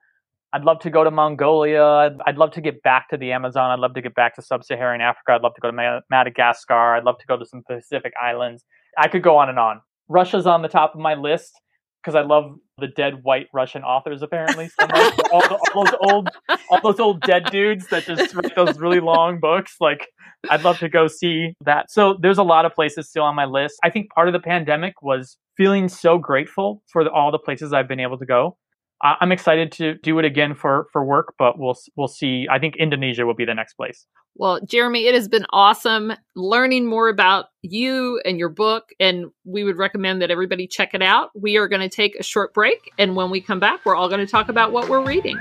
I'd love to go to Mongolia. I'd, I'd love to get back to the Amazon. I'd love to get back to sub-Saharan Africa. I'd love to go to Madagascar. I'd love to go to some Pacific islands. I could go on and on. Russia's on the top of my list because I love the dead white Russian authors apparently. All, the, all, those old, all those old dead dudes that just write those really long books. Like, I'd love to go see that. So there's a lot of places still on my list. I think part of the pandemic was feeling so grateful for the, all the places I've been able to go. I'm excited to do it again for for work, but we'll we'll see. I think Indonesia will be the next place. Well, Jeremy, it has been awesome learning more about you and your book, and we would recommend that everybody check it out. We are going to take a short break, and when we come back, we're all going to talk about what we're reading.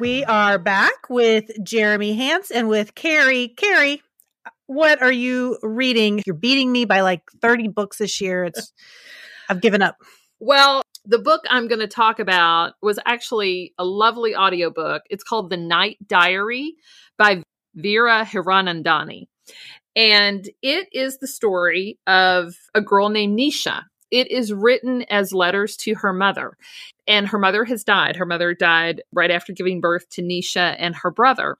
We are back with Jeremy Hance and with Carrie. Carrie, what are you reading? You're beating me by like 30 books this year. It's I've given up. Well, The book I'm going to talk about was actually a lovely audiobook. It's called The Night Diary by Veera Hiranandani. And it is the story of a girl named Nisha. It is written as letters to her mother. And her mother has died. Her mother died right after giving birth to Nisha and her brother.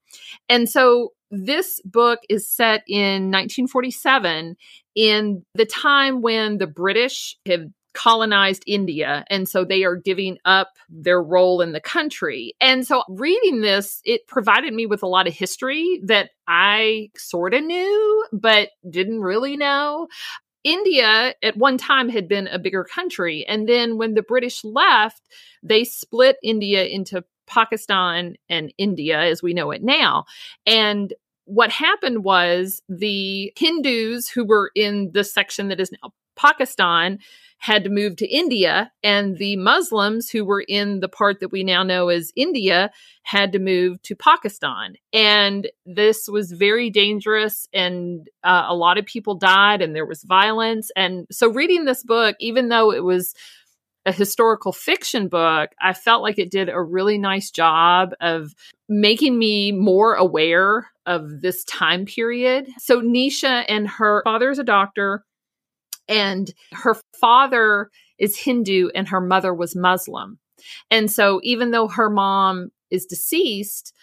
And so this book is set in 1947 in the time when the British have colonized India. And so they are giving up their role in the country. And so reading this, it provided me with a lot of history that I sort of knew, but didn't really know. India at one time had been a bigger country. And then when the British left, they split India into Pakistan and India as we know it now. And what happened was the Hindus who were in the section that is now Pakistan had to move to India, and the Muslims who were in the part that we now know as India had to move to Pakistan. And this was very dangerous, and uh, a lot of people died, and there was violence. And so, reading this book, even though it was a historical fiction book, I felt like it did a really nice job of making me more aware of this time period. So, Nisha and her father is a doctor and her father is Hindu and her mother was Muslim. And so even though her mom is deceased,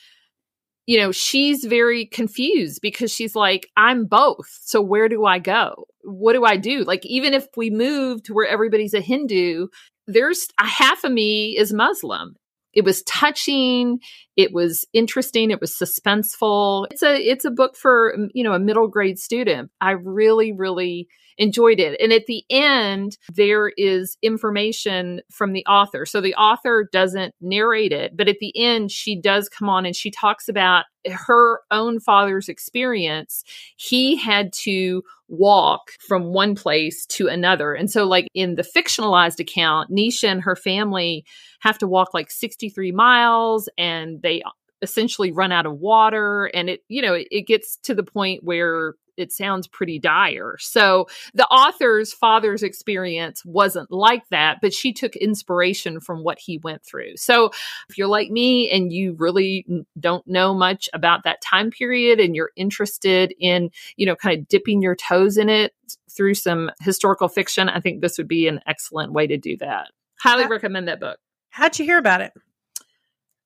you know, she's very confused because she's like, I'm both. So where do I go? What do I do? Like, even if we move to where everybody's a Hindu, there's a half of me is Muslim. It was touching. It was interesting. It was suspenseful. It's a, it's a book for, you know, a middle grade student. I really, really enjoyed it. And at the end, there is information from the author. So the author doesn't narrate it, but at the end, she does come on and she talks about her own father's experience. He had to walk from one place to another. And so, like in the fictionalized account, Nisha and her family have to walk like 63 miles and they essentially run out of water and it you know it, it, gets to the point where it sounds pretty dire. So the author's father's experience wasn't like that, but she took inspiration from what he went through. So if you're like me and you really don't know much about that time period and you're interested in, you know, kind of dipping your toes in it through some historical fiction, I think this would be an excellent way to do that. Highly recommend that book. How'd you hear about it?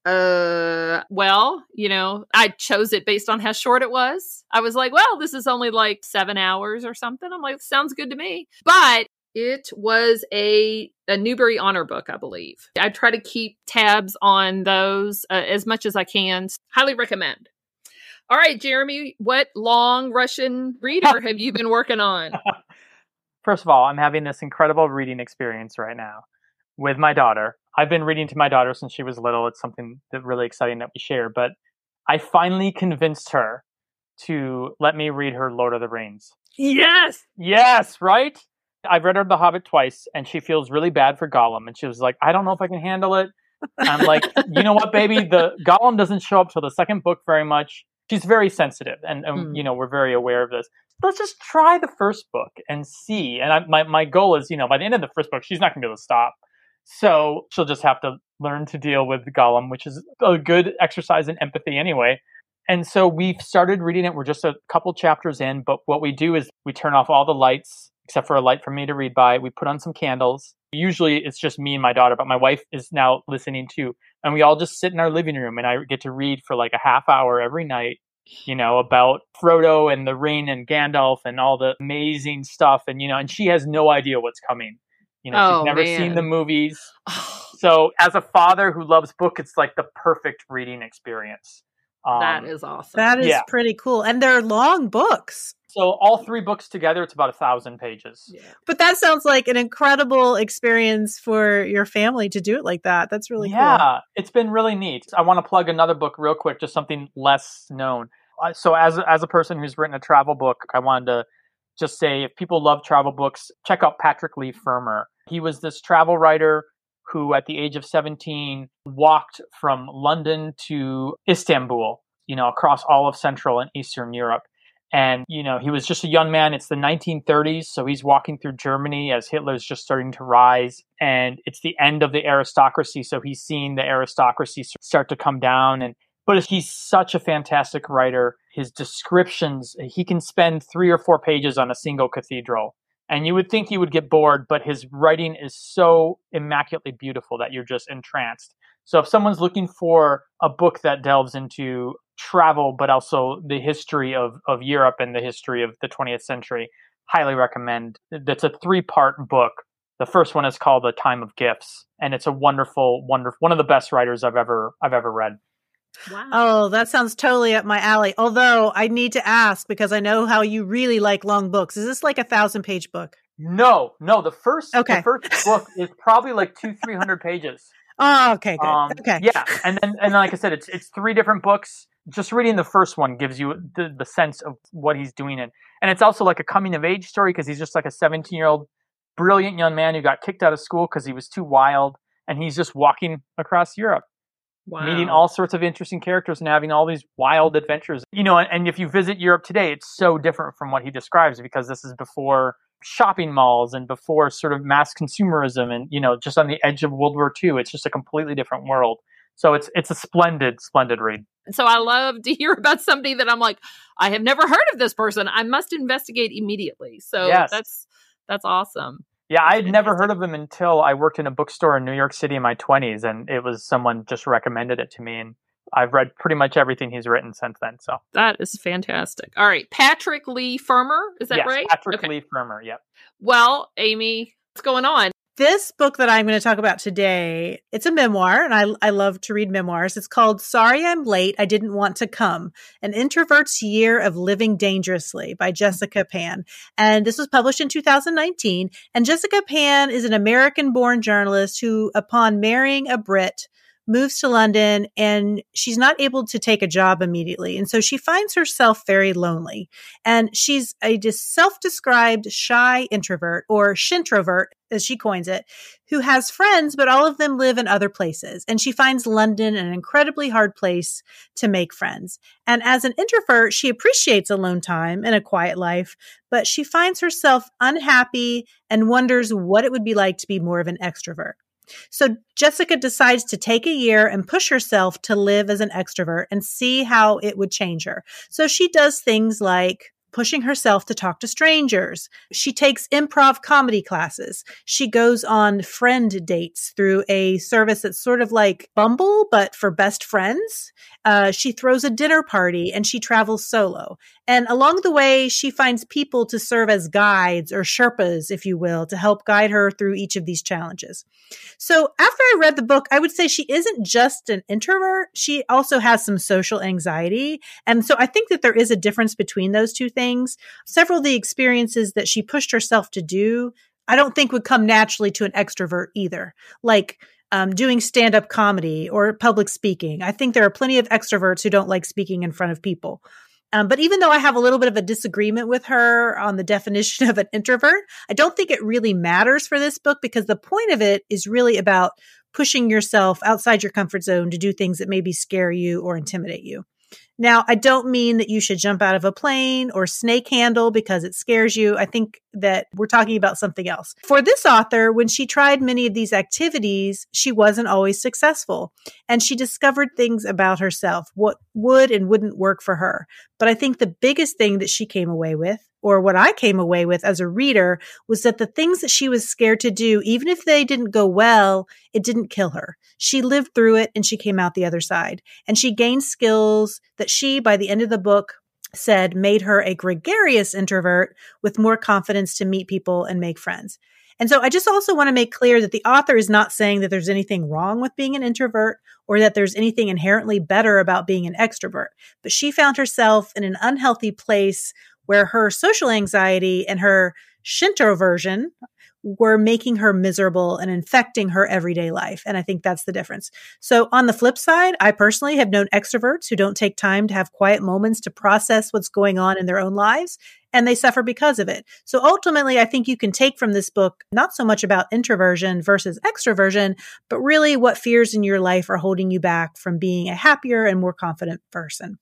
Uh well you know i chose it based on how short it was. I was like well this is only like seven hours or something. I'm like sounds good to me. But it was a a newbery honor book i believe. I try to keep tabs on those uh, as much as i can. Highly recommend. All right jeremy what long russian reader have you been working on? First of all i'm having this incredible reading experience right now with my daughter I've been reading to my daughter since she was little. It's something that really exciting that we share. But I finally convinced her to let me read her Lord of the Rings. Yes. Yes, right? I've read her The Hobbit twice and she feels really bad for Gollum. And she was like, I don't know if I can handle it. I'm like, you know what, baby? The Gollum doesn't show up till the second book very much. She's very sensitive, and, and mm. you know we're very aware of this. Let's just try the first book and see. And I, my my goal is, you know, by the end of the first book, she's not going to be able to stop. So she'll just have to learn to deal with Gollum, which is a good exercise in empathy anyway. And so we've started reading it. We're just a couple chapters in, but what we do is we turn off all the lights except for a light for me to read by. We put on some candles. Usually it's just me and my daughter, but my wife is now listening too. And we all just sit in our living room and I get to read for like a half hour every night, you know, about Frodo and the ring and Gandalf and all the amazing stuff. And, you know, and she has no idea what's coming. You know, oh, she's never man. seen the movies. so, as a father who loves book, it's like the perfect reading experience. Um, that is awesome. That is yeah. pretty cool, and they're long books. So all three books together, it's about a thousand pages. Yeah. But that sounds like an incredible experience for your family to do it like that. That's really yeah, cool. it's been really neat. I want to plug another book real quick, just something less known. Uh, so as as a person who's written a travel book, I wanted to just say if people love travel books, check out Patrick Leigh Fermor. He was this travel writer who, at the age of 17, walked from London to Istanbul, you know, across all of Central and Eastern Europe. And, you know, he was just a young man. It's the 1930s. So he's walking through Germany as Hitler's just starting to rise. And it's the end of the aristocracy. So he's seeing the aristocracy start to come down. And, but he's such a fantastic writer. His descriptions, he can spend three or four pages on a single cathedral. And you would think he would get bored, but his writing is so immaculately beautiful that you're just entranced. So if someone's looking for a book that delves into travel, but also the history of, of Europe and the history of the 20th century, highly recommend. That's a three part book. The first one is called The Time of Gifts, and it's a wonderful, wonderful, one of the best writers I've ever, I've ever read. Wow. Oh, that sounds totally up my alley. Although I need to ask because I know how you really like long books. Is this like a thousand page book? No, no. The first, okay. the first book is probably like two, three hundred pages. Oh, okay, good. Um, okay, yeah, and then and like I said, it's it's three different books. Just reading the first one gives you the, the sense of what he's doing in, and it's also like a coming of age story because he's just like a seventeen year old brilliant young man who got kicked out of school because he was too wild, and he's just walking across Europe. Wow. Meeting all sorts of interesting characters and having all these wild adventures. You know, and, and if you visit Europe today, it's so different from what he describes because this is before shopping malls and before sort of mass consumerism and you know just on the edge of World War II. It's just a completely different world. So it's it's a splendid, splendid read. So I love to hear about somebody that I'm like, I have never heard of this person. I must investigate immediately. So yes. that's that's awesome. Yeah, I had never heard of him until I worked in a bookstore in New York City in my 20s, and it was someone just recommended it to me, and I've read pretty much everything he's written since then. So that is fantastic. All right, Patrick Leigh Fermor, is that yes, right? Patrick okay. Leigh Fermor. Yep. Well, Amy, what's going on? This book that I'm going to talk about today, it's a memoir, and I, I love to read memoirs. It's called Sorry I'm Late, I Didn't Want to Come An Introvert's Year of Living Dangerously by Jessica Pan. And this was published in 2019. And Jessica Pan is an American born journalist who, upon marrying a Brit, moves to London and she's not able to take a job immediately. And so she finds herself very lonely. And she's a self described shy introvert or shintrovert, as she coins it, who has friends, but all of them live in other places. And she finds London an incredibly hard place to make friends. And as an introvert, she appreciates alone time and a quiet life, but she finds herself unhappy and wonders what it would be like to be more of an extrovert. So Jessica decides to take a year and push herself to live as an extrovert and see how it would change her. So she does things like pushing herself to talk to strangers. She takes improv comedy classes. She goes on friend dates through a service that's sort of like Bumble, but for best friends. Uh, she throws a dinner party and she travels solo. And along the way, she finds people to serve as guides or Sherpas, if you will, to help guide her through each of these challenges. So after I read the book, I would say she isn't just an introvert. She also has some social anxiety. And so I think that there is a difference between those two things. Several of the experiences that she pushed herself to do, I don't think would come naturally to an extrovert either. Like, um, doing stand up comedy or public speaking. I think there are plenty of extroverts who don't like speaking in front of people. Um, but even though I have a little bit of a disagreement with her on the definition of an introvert, I don't think it really matters for this book because the point of it is really about pushing yourself outside your comfort zone to do things that maybe scare you or intimidate you. Now, I don't mean that you should jump out of a plane or snake handle because it scares you. I think that we're talking about something else. For this author, when she tried many of these activities, she wasn't always successful. And she discovered things about herself, what would and wouldn't work for her. But I think the biggest thing that she came away with or what I came away with as a reader was that the things that she was scared to do, even if they didn't go well, it didn't kill her. She lived through it and she came out the other side. And she gained skills that she, by the end of the book, said made her a gregarious introvert with more confidence to meet people and make friends. And so I just also want to make clear that the author is not saying that there's anything wrong with being an introvert or that there's anything inherently better about being an extrovert. But she found herself in an unhealthy place where her social anxiety and her shintroversion were making her miserable and infecting her everyday life. And I think that's the difference. So on the flip side, I personally have known extroverts who don't take time to have quiet moments to process what's going on in their own lives and they suffer because of it. So ultimately, I think you can take from this book not so much about introversion versus extroversion, but really what fears in your life are holding you back from being a happier and more confident person.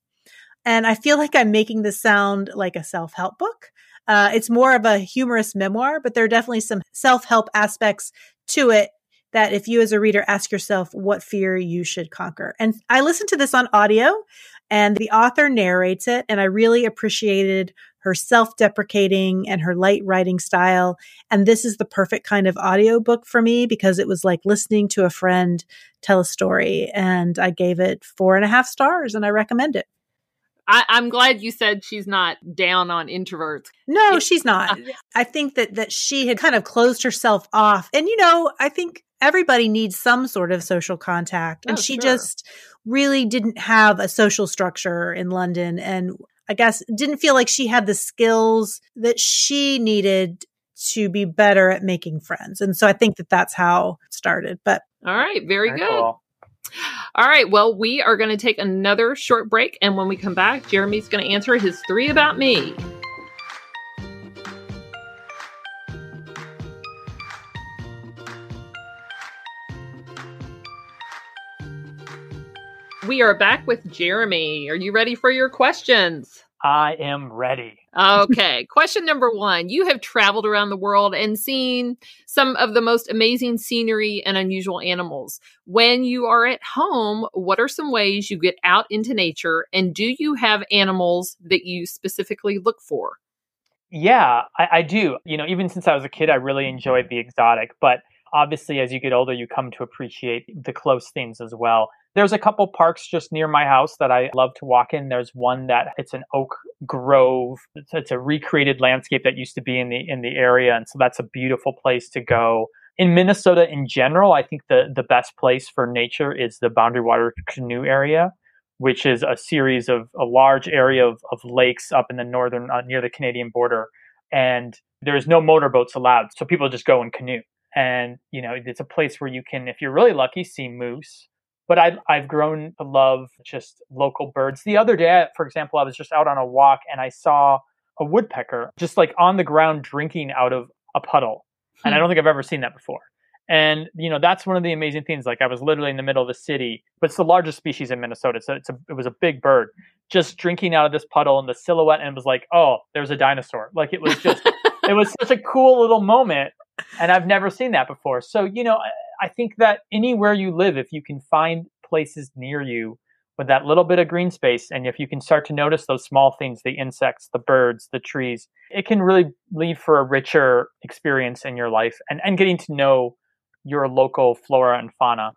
And I feel like I'm making this sound like a self help book. Uh, it's more of a humorous memoir, but there are definitely some self help aspects to it that if you as a reader ask yourself what fear you should conquer. And I listened to this on audio and the author narrates it and I really appreciated her self-deprecating and her light writing style. And this is the perfect kind of audiobook for me because it was like listening to a friend tell a story. And I gave it four and a half stars and I recommend it. I, am glad you said she's not down on introverts. No, she's not. Uh, I think that that she had kind of closed herself off. And you know, I think everybody needs some sort of social contact. And oh, she sure. just really didn't have a social structure in London. And I guess didn't feel like she had the skills that she needed to be better at making friends. And so I think that that's how it started. But all right, very, very good. Cool. All right. Well, we are going to take another short break. And when we come back, Jeremy's going to answer his three about me. We are back with Jeremy. Are you ready for your questions? I am ready. okay. Question number one You have traveled around the world and seen some of the most amazing scenery and unusual animals. When you are at home, what are some ways you get out into nature? And do you have animals that you specifically look for? Yeah, I, I do. You know, even since I was a kid, I really enjoyed the exotic. But obviously, as you get older, you come to appreciate the close things as well. There's a couple parks just near my house that I love to walk in. There's one that it's an oak grove. It's, it's a recreated landscape that used to be in the in the area, and so that's a beautiful place to go. In Minnesota, in general, I think the the best place for nature is the Boundary Water Canoe area, which is a series of a large area of, of lakes up in the northern uh, near the Canadian border, and there's no motorboats allowed, so people just go in canoe. And you know, it's a place where you can, if you're really lucky, see moose but I, I've grown to love just local birds. The other day, for example, I was just out on a walk and I saw a woodpecker just like on the ground drinking out of a puddle. And I hmm. don't think I've ever seen that before. And you know that's one of the amazing things. Like I was literally in the middle of the city, but it's the largest species in Minnesota, so it's a, it was a big bird just drinking out of this puddle, and the silhouette, and it was like, oh, there's a dinosaur. Like it was just, it was such a cool little moment, and I've never seen that before. So you know, I think that anywhere you live, if you can find places near you with that little bit of green space, and if you can start to notice those small things, the insects, the birds, the trees, it can really lead for a richer experience in your life and, and getting to know your local flora and fauna.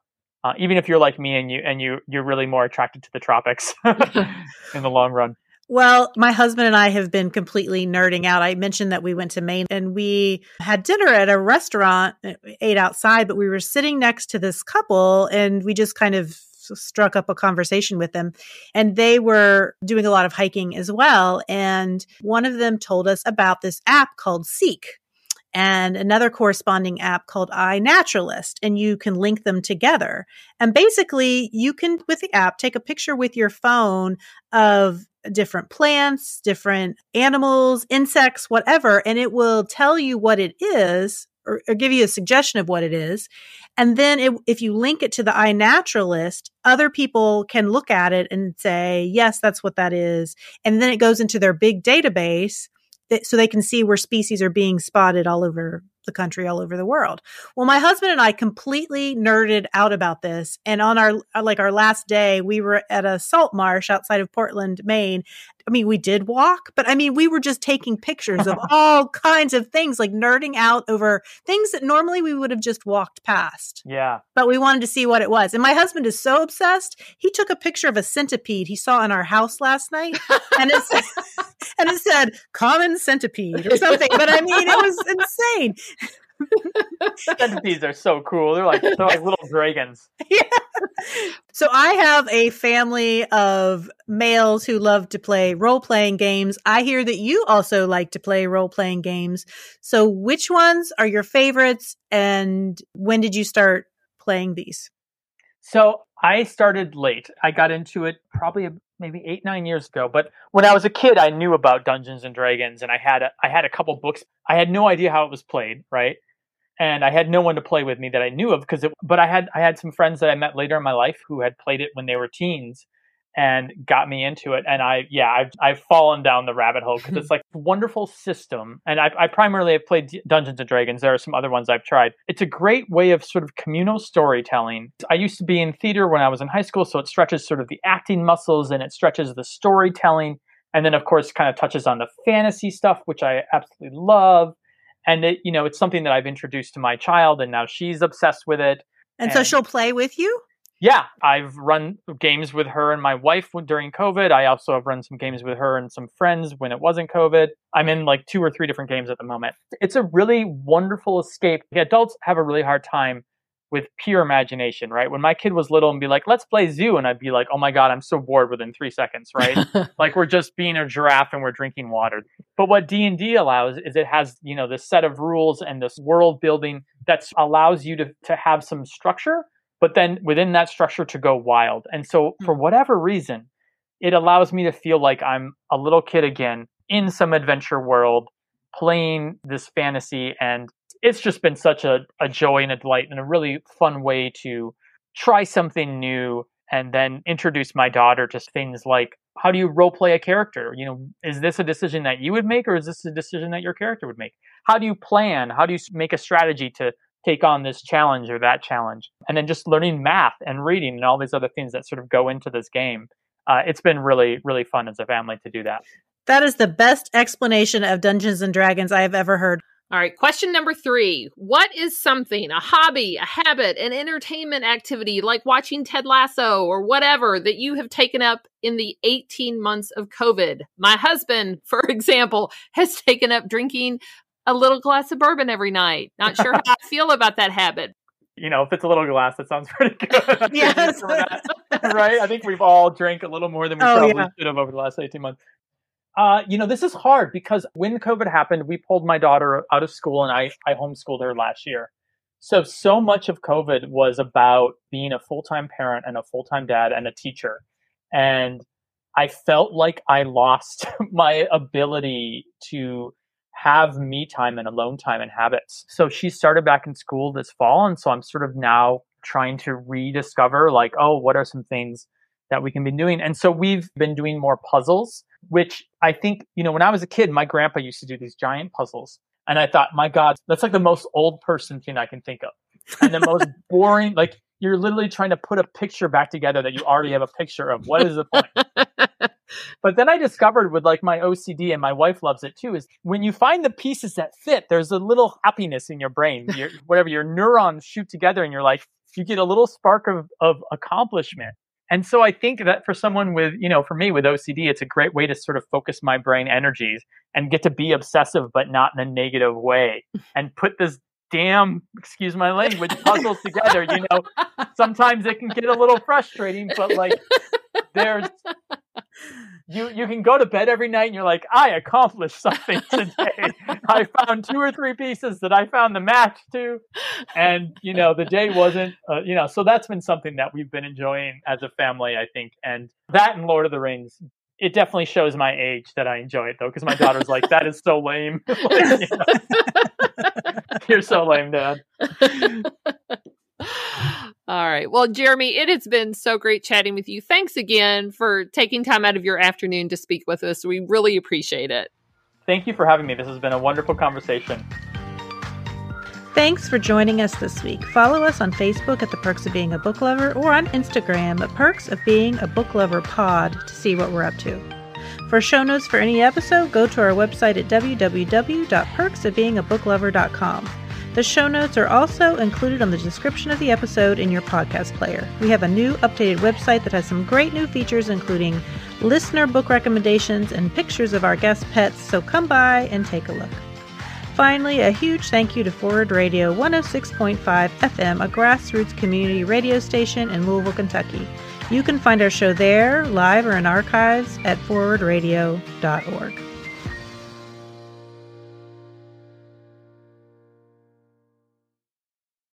Uh, even if you're like me and you and you you're really more attracted to the tropics in the long run. Well, my husband and I have been completely nerding out. I mentioned that we went to Maine and we had dinner at a restaurant, uh, ate outside, but we were sitting next to this couple and we just kind of struck up a conversation with them. And they were doing a lot of hiking as well. And one of them told us about this app called Seek and another corresponding app called iNaturalist, and you can link them together. And basically, you can, with the app, take a picture with your phone of different plants, different animals, insects, whatever, and it will tell you what it is or, or give you a suggestion of what it is. And then it, if you link it to the iNaturalist, other people can look at it and say, yes, that's what that is. And then it goes into their big database so they can see where species are being spotted all over the country, all over the world. Well, my husband and I completely nerded out about this. And on our, like our last day, we were at a salt marsh outside of Portland, Maine. I mean, we did walk, but I mean, we were just taking pictures of all kinds of things, like nerding out over things that normally we would have just walked past. Yeah. But we wanted to see what it was. And my husband is so obsessed. He took a picture of a centipede he saw in our house last night. And it said, and it said common centipede or something. But I mean, it was insane. Centipedes are so cool. They're like they're like little dragons. Yeah. So I have a family of males who love to play role playing games. I hear that you also like to play role playing games. So which ones are your favorites and when did you start playing these? So I started late. I got into it probably maybe eight nine years ago. But when I was a kid, I knew about Dungeons and Dragons, and I had a, I had a couple books. I had no idea how it was played, right? And I had no one to play with me that I knew of because. But I had I had some friends that I met later in my life who had played it when they were teens, and got me into it. And I, yeah, I've, I've fallen down the rabbit hole because it's like wonderful system. And I, I primarily have played Dungeons and Dragons. There are some other ones I've tried. It's a great way of sort of communal storytelling. I used to be in theater when I was in high school, so it stretches sort of the acting muscles and it stretches the storytelling. And then, of course, kind of touches on the fantasy stuff, which I absolutely love. And it, you know, it's something that I've introduced to my child, and now she's obsessed with it. And, and so she'll play with you? yeah, I've run games with her and my wife during COVID. I also have run some games with her and some friends when it wasn't COVID. I'm in like two or three different games at the moment. It's a really wonderful escape. Adults have a really hard time with pure imagination, right? When my kid was little and be like, let's play zoo. And I'd be like, oh my God, I'm so bored within three seconds, right? like we're just being a giraffe and we're drinking water. But what D&D allows is it has, you know, this set of rules and this world building that allows you to, to have some structure but then within that structure to go wild. And so for hmm. whatever reason, it allows me to feel like I'm a little kid again in some adventure world playing this fantasy. And it's just been such a, a joy and a delight and a really fun way to try something new and then introduce my daughter to things like how do you role play a character you know is this a decision that you would make or is this a decision that your character would make how do you plan how do you make a strategy to take on this challenge or that challenge. And then just learning math and reading and all these other things that sort of go into this game. Uh, it's been really, really fun as a family to do that. That is the best explanation of Dungeons and Dragons I have ever heard. All right, question number three. What is something, a hobby, a habit, an entertainment activity like watching Ted Lasso or whatever that you have taken up in the 18 months of COVID? My husband, for example, has taken up drinking a little glass of bourbon every night. Not sure how I feel about that habit. You know, if it's a little glass, that sounds pretty good. yes. right? I think we've all drank a little more than we oh, probably yeah. should have over the last 18 months. Uh, you know, this is hard because when COVID happened, we pulled my daughter out of school and I, I homeschooled her last year. So, so much of COVID was about being a full time parent and a full time dad and a teacher. And I felt like I lost my ability to have me time and alone time and habits. So she started back in school this fall. And so I'm sort of now trying to rediscover, like, oh, what are some things that we can be doing? And so we've been doing more puzzles, which I think, you know, when I was a kid, my grandpa used to do these giant puzzles. And I thought, my God, that's like the most old person thing I can think of. And the most boring, like, you're literally trying to put a picture back together that you already have a picture of. What is the point? but then I discovered with like my OCD and my wife loves it too is when you find the pieces that fit, there's a little happiness in your brain. Your, whatever your neurons shoot together and you're like, you get a little spark of, of accomplishment. And so I think that for someone with, you know, for me with OCD, it's a great way to sort of focus my brain energies and get to be obsessive, but not in a negative way and put this damn, excuse my language, puzzles together. You know, sometimes it can get a little frustrating, but like there's you you can go to bed every night and you're like, I accomplished something today. I found two or three pieces that I found the match to, and you know the day wasn't, uh, you know. So that's been something that we've been enjoying as a family, I think, and that and Lord of the Rings it definitely shows my age that I enjoy it though, because my daughter's like, "That is so lame." like, you are so lame, Dad. All right. Well, Jeremy, it has been so great chatting with you. Thanks again for taking time out of your afternoon to speak with us. We really appreciate it. Thank you for having me. This has been a wonderful conversation. Thanks for joining us this week. Follow us on Facebook at The Perks of Being a Book Lover or on Instagram at Perks of Being a Book Lover Pod to see what we're up to. For show notes for any episode, go to our website at www.perksofbeingabooklover.com. The show notes are also included on the description of the episode in your podcast player. We have a new updated website that has some great new features, including listener book recommendations and pictures of our guest pets, so come by and take a look. Finally, a huge thank you to Forward Radio 106.5 FM, a grassroots community radio station in Louisville, Kentucky. You can find our show there, live or in archives, at forwardradio.org.